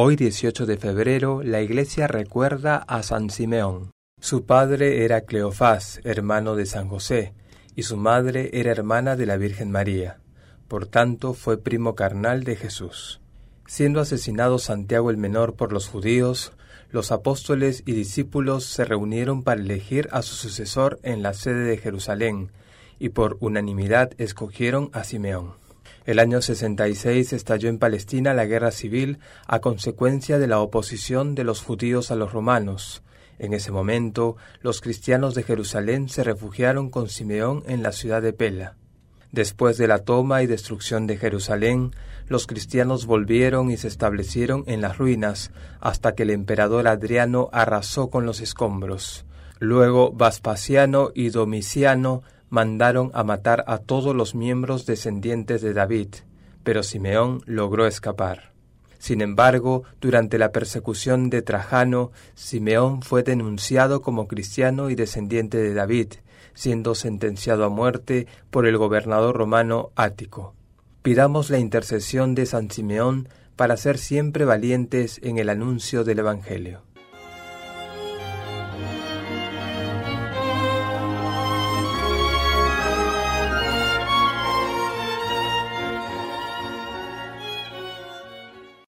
Hoy 18 de febrero la iglesia recuerda a San Simeón. Su padre era Cleofás, hermano de San José, y su madre era hermana de la Virgen María. Por tanto fue primo carnal de Jesús. Siendo asesinado Santiago el Menor por los judíos, los apóstoles y discípulos se reunieron para elegir a su sucesor en la sede de Jerusalén, y por unanimidad escogieron a Simeón. El año 66 estalló en Palestina la guerra civil a consecuencia de la oposición de los judíos a los romanos. En ese momento, los cristianos de Jerusalén se refugiaron con Simeón en la ciudad de Pela. Después de la toma y destrucción de Jerusalén, los cristianos volvieron y se establecieron en las ruinas hasta que el emperador Adriano arrasó con los escombros. Luego Vaspasiano y Domiciano mandaron a matar a todos los miembros descendientes de David, pero Simeón logró escapar. Sin embargo, durante la persecución de Trajano, Simeón fue denunciado como cristiano y descendiente de David, siendo sentenciado a muerte por el gobernador romano Ático. Pidamos la intercesión de San Simeón para ser siempre valientes en el anuncio del Evangelio.